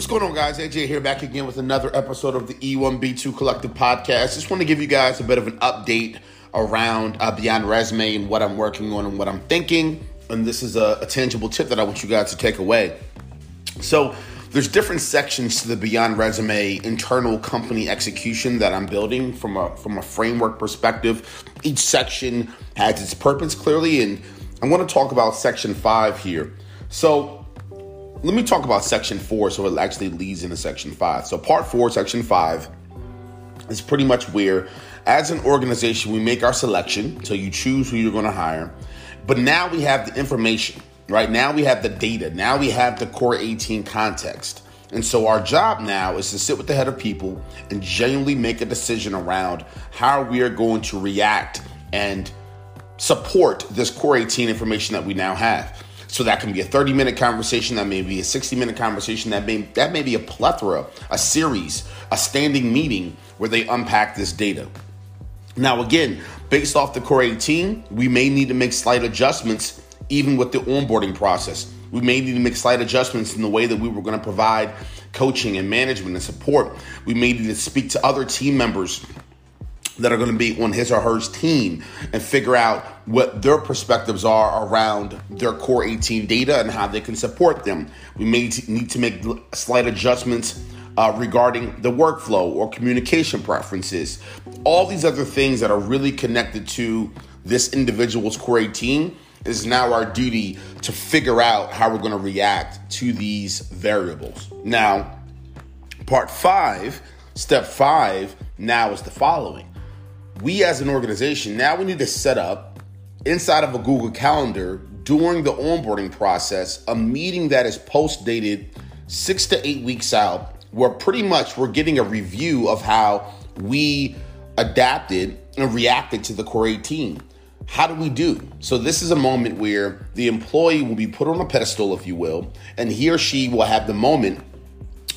What's going on, guys? AJ here, back again with another episode of the E1B2 Collective Podcast. Just want to give you guys a bit of an update around uh, Beyond Resume and what I'm working on and what I'm thinking. And this is a, a tangible tip that I want you guys to take away. So, there's different sections to the Beyond Resume internal company execution that I'm building from a from a framework perspective. Each section has its purpose clearly, and I want to talk about section five here. So let me talk about section four so it actually leads into section five. So, part four, section five, is pretty much where, as an organization, we make our selection. So, you choose who you're going to hire. But now we have the information, right? Now we have the data. Now we have the core 18 context. And so, our job now is to sit with the head of people and genuinely make a decision around how we are going to react and support this core 18 information that we now have. So that can be a 30 minute conversation, that may be a 60 minute conversation, that may that may be a plethora, a series, a standing meeting where they unpack this data. Now again, based off the core 18, we may need to make slight adjustments even with the onboarding process. We may need to make slight adjustments in the way that we were going to provide coaching and management and support. We may need to speak to other team members that are going to be on his or her team and figure out what their perspectives are around their core 18 data and how they can support them. We may need to make slight adjustments uh, regarding the workflow or communication preferences. All these other things that are really connected to this individual's core 18 is now our duty to figure out how we're going to react to these variables. Now, part five, step five, now is the following we as an organization now we need to set up inside of a Google Calendar during the onboarding process a meeting that is post dated six to eight weeks out, where pretty much we're getting a review of how we adapted and reacted to the core 18. How do we do? So, this is a moment where the employee will be put on a pedestal, if you will, and he or she will have the moment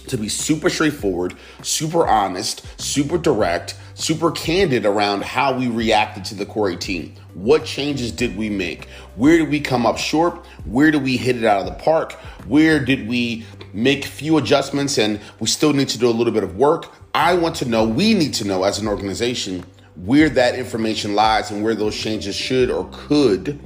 to be super straightforward, super honest, super direct, super candid around how we reacted to the core 18. What changes did we make? Where did we come up short? Where did we hit it out of the park? Where did we make few adjustments and we still need to do a little bit of work? I want to know, we need to know as an organization where that information lies and where those changes should or could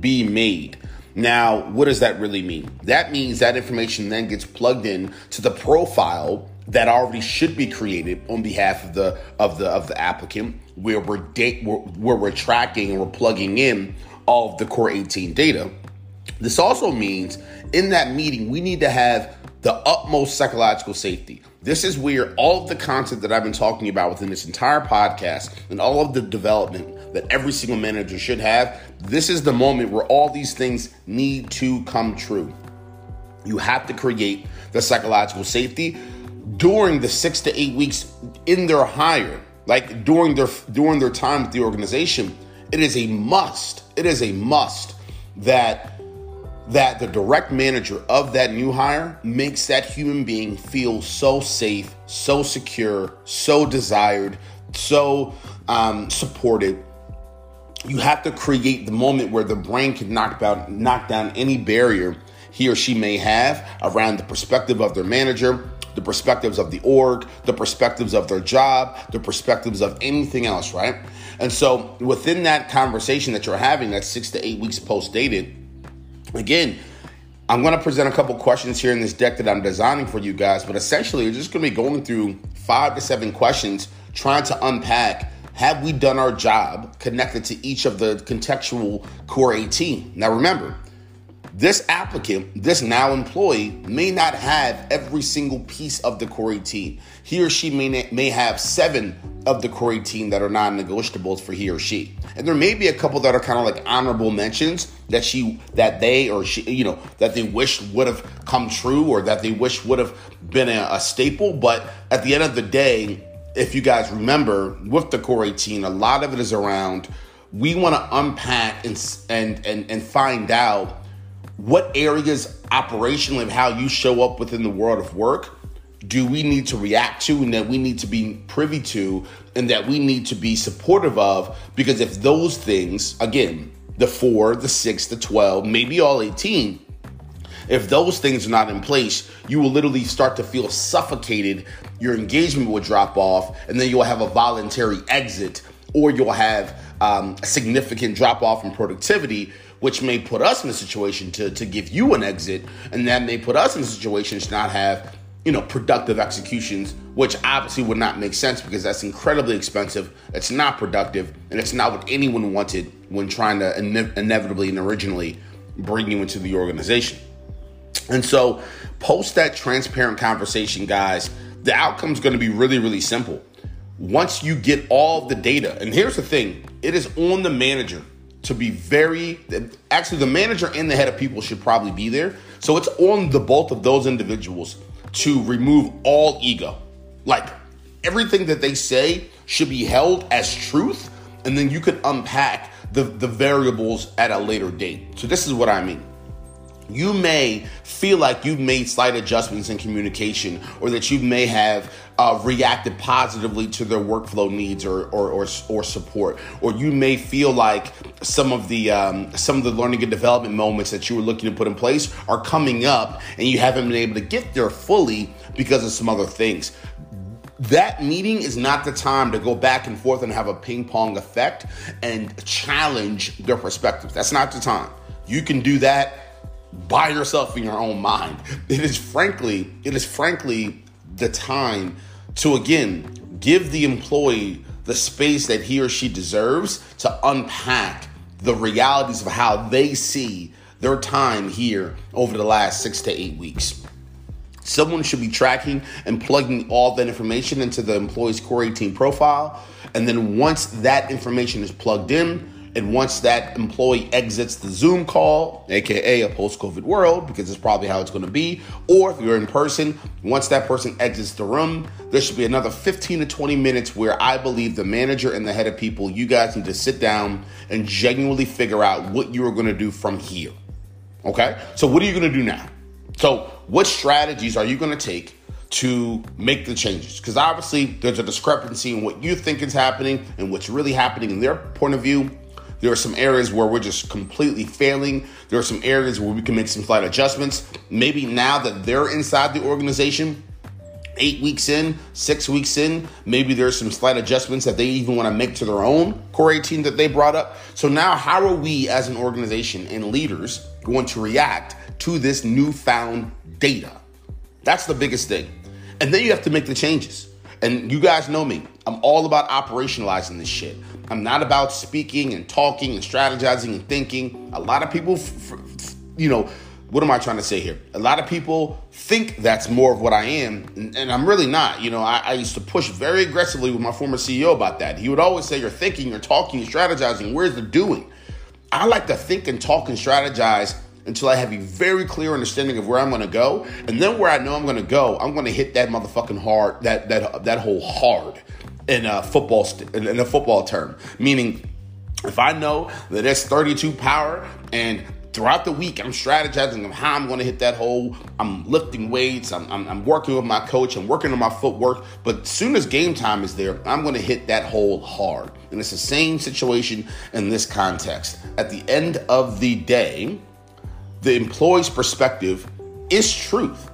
be made. Now, what does that really mean? That means that information then gets plugged in to the profile that already should be created on behalf of the of the of the applicant, where we're where, where we're tracking and we're plugging in all of the core 18 data. This also means in that meeting we need to have the utmost psychological safety. This is where all of the content that I've been talking about within this entire podcast and all of the development that every single manager should have, this is the moment where all these things need to come true. You have to create the psychological safety during the six to eight weeks in their hire, like during their during their time with the organization. It is a must. It is a must that that the direct manager of that new hire makes that human being feel so safe, so secure, so desired, so um, supported you have to create the moment where the brain can knock down knock down any barrier he or she may have around the perspective of their manager, the perspectives of the org, the perspectives of their job, the perspectives of anything else, right? And so within that conversation that you're having, that's six to eight weeks post dated, again, I'm going to present a couple questions here in this deck that I'm designing for you guys, but essentially, you're just going to be going through five to seven questions, trying to unpack have we done our job connected to each of the contextual core 18? Now remember, this applicant, this now employee, may not have every single piece of the core 18. He or she may, may have seven of the core 18 that are non negotiables for he or she. And there may be a couple that are kind of like honorable mentions that she, that they or she, you know, that they wish would have come true or that they wish would have been a, a staple. But at the end of the day, if you guys remember, with the Core 18, a lot of it is around we want to unpack and, and and and find out what areas operationally of how you show up within the world of work do we need to react to and that we need to be privy to and that we need to be supportive of because if those things again the 4 the 6 the 12 maybe all 18 If those things are not in place, you will literally start to feel suffocated. Your engagement will drop off, and then you'll have a voluntary exit, or you'll have um, a significant drop off in productivity, which may put us in a situation to, to give you an exit, and that may put us in a situation to not have you know productive executions, which obviously would not make sense because that's incredibly expensive. It's not productive, and it's not what anyone wanted when trying to ine- inevitably and originally bring you into the organization. And so, post that transparent conversation, guys. The outcome is going to be really, really simple. Once you get all the data, and here's the thing it is on the manager to be very actually the manager and the head of people should probably be there. So it's on the both of those individuals to remove all ego. Like everything that they say should be held as truth and then you can unpack the, the variables at a later date. So this is what i mean you may feel like you've made slight adjustments in communication or that you may have uh, reacted positively to their workflow needs or, or, or, or, support or you may feel like some of the um, some of the learning and development moments that you were looking to put in place are coming up and you haven't been able to get there fully because of some other things that meeting is not the time to go back and forth and have a ping pong effect and challenge their perspectives. That's not the time. You can do that by yourself in your own mind. It is frankly, it is frankly the time to again give the employee the space that he or she deserves to unpack the realities of how they see their time here over the last six to eight weeks. Someone should be tracking and plugging all that information into the employee's Core 18 profile. And then once that information is plugged in, and once that employee exits the Zoom call, aka a post COVID world, because it's probably how it's going to be, or if you're in person, once that person exits the room, there should be another 15 to 20 minutes where I believe the manager and the head of people, you guys need to sit down and genuinely figure out what you are going to do from here. Okay? So, what are you going to do now? So, what strategies are you going to take to make the changes? Because obviously, there's a discrepancy in what you think is happening and what's really happening in their point of view. There are some areas where we're just completely failing. There are some areas where we can make some slight adjustments. Maybe now that they're inside the organization, eight weeks in, six weeks in, maybe there's some slight adjustments that they even want to make to their own core 18 that they brought up. So now, how are we as an organization and leaders going to react to this newfound data? That's the biggest thing. And then you have to make the changes. And you guys know me. I'm all about operationalizing this shit. I'm not about speaking and talking and strategizing and thinking. A lot of people, f- f- you know, what am I trying to say here? A lot of people think that's more of what I am, and, and I'm really not. You know, I, I, used to push very aggressively with my former CEO about that. He would always say, You're thinking, you're talking, you're strategizing. Where's the doing? I like to think and talk and strategize until I have a very clear understanding of where I'm going to go, and then where I know I'm going to go, I'm going to hit that motherfucking hard, that that that hole hard in a football st- in a football term, meaning if I know that it's 32 power and throughout the week I'm strategizing of how I'm going to hit that hole. I'm lifting weights. I'm, I'm, I'm, working with my coach. I'm working on my footwork. But as soon as game time is there, I'm going to hit that hole hard. And it's the same situation in this context. At the end of the day, the employee's perspective is truth.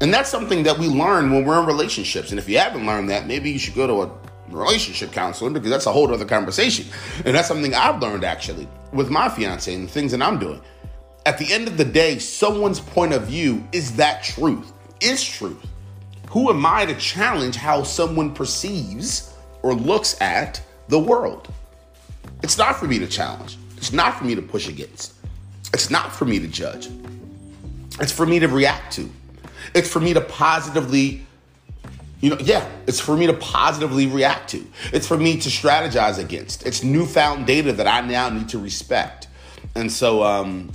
And that's something that we learn when we're in relationships. And if you haven't learned that, maybe you should go to a relationship counselor because that's a whole other conversation. And that's something I've learned actually with my fiance and the things that I'm doing. At the end of the day, someone's point of view is that truth, is truth. Who am I to challenge how someone perceives or looks at the world? It's not for me to challenge. It's not for me to push against. It's not for me to judge. It's for me to react to. It's for me to positively you know, yeah, it's for me to positively react to. It's for me to strategize against. It's newfound data that I now need to respect. And so, um,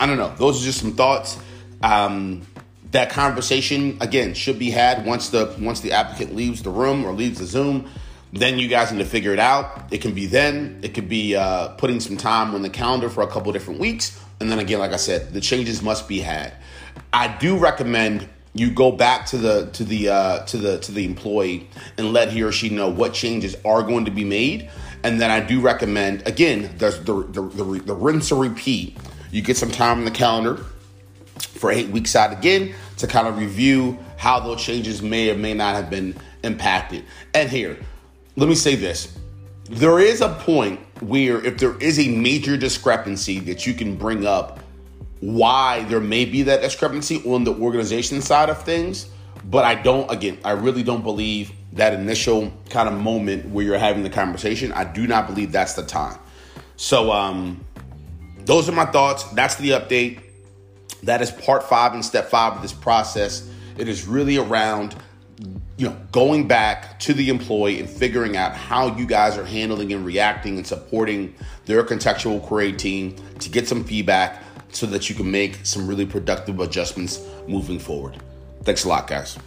I don't know. Those are just some thoughts. Um, that conversation again should be had once the once the applicant leaves the room or leaves the Zoom. Then you guys need to figure it out. It can be then. It could be uh, putting some time on the calendar for a couple different weeks. And then again, like I said, the changes must be had. I do recommend you go back to the to the uh, to the to the employee and let he or she know what changes are going to be made. And then I do recommend again there's the the, the, the rinse or repeat. You get some time in the calendar. for eight weeks out again to kind of review how those changes may or may not have been impacted. And here, let me say this. There is a point where if there is a major discrepancy that you can bring up why there may be that discrepancy on the organization side of things, but I don't again, I really don't believe that initial kind of moment where you're having the conversation, I do not believe that's the time. So um those are my thoughts. That's the update. That is part 5 and step 5 of this process. It is really around you know, going back to the employee and figuring out how you guys are handling and reacting and supporting their contextual core 18 to get some feedback so that you can make some really productive adjustments moving forward. Thanks a lot, guys.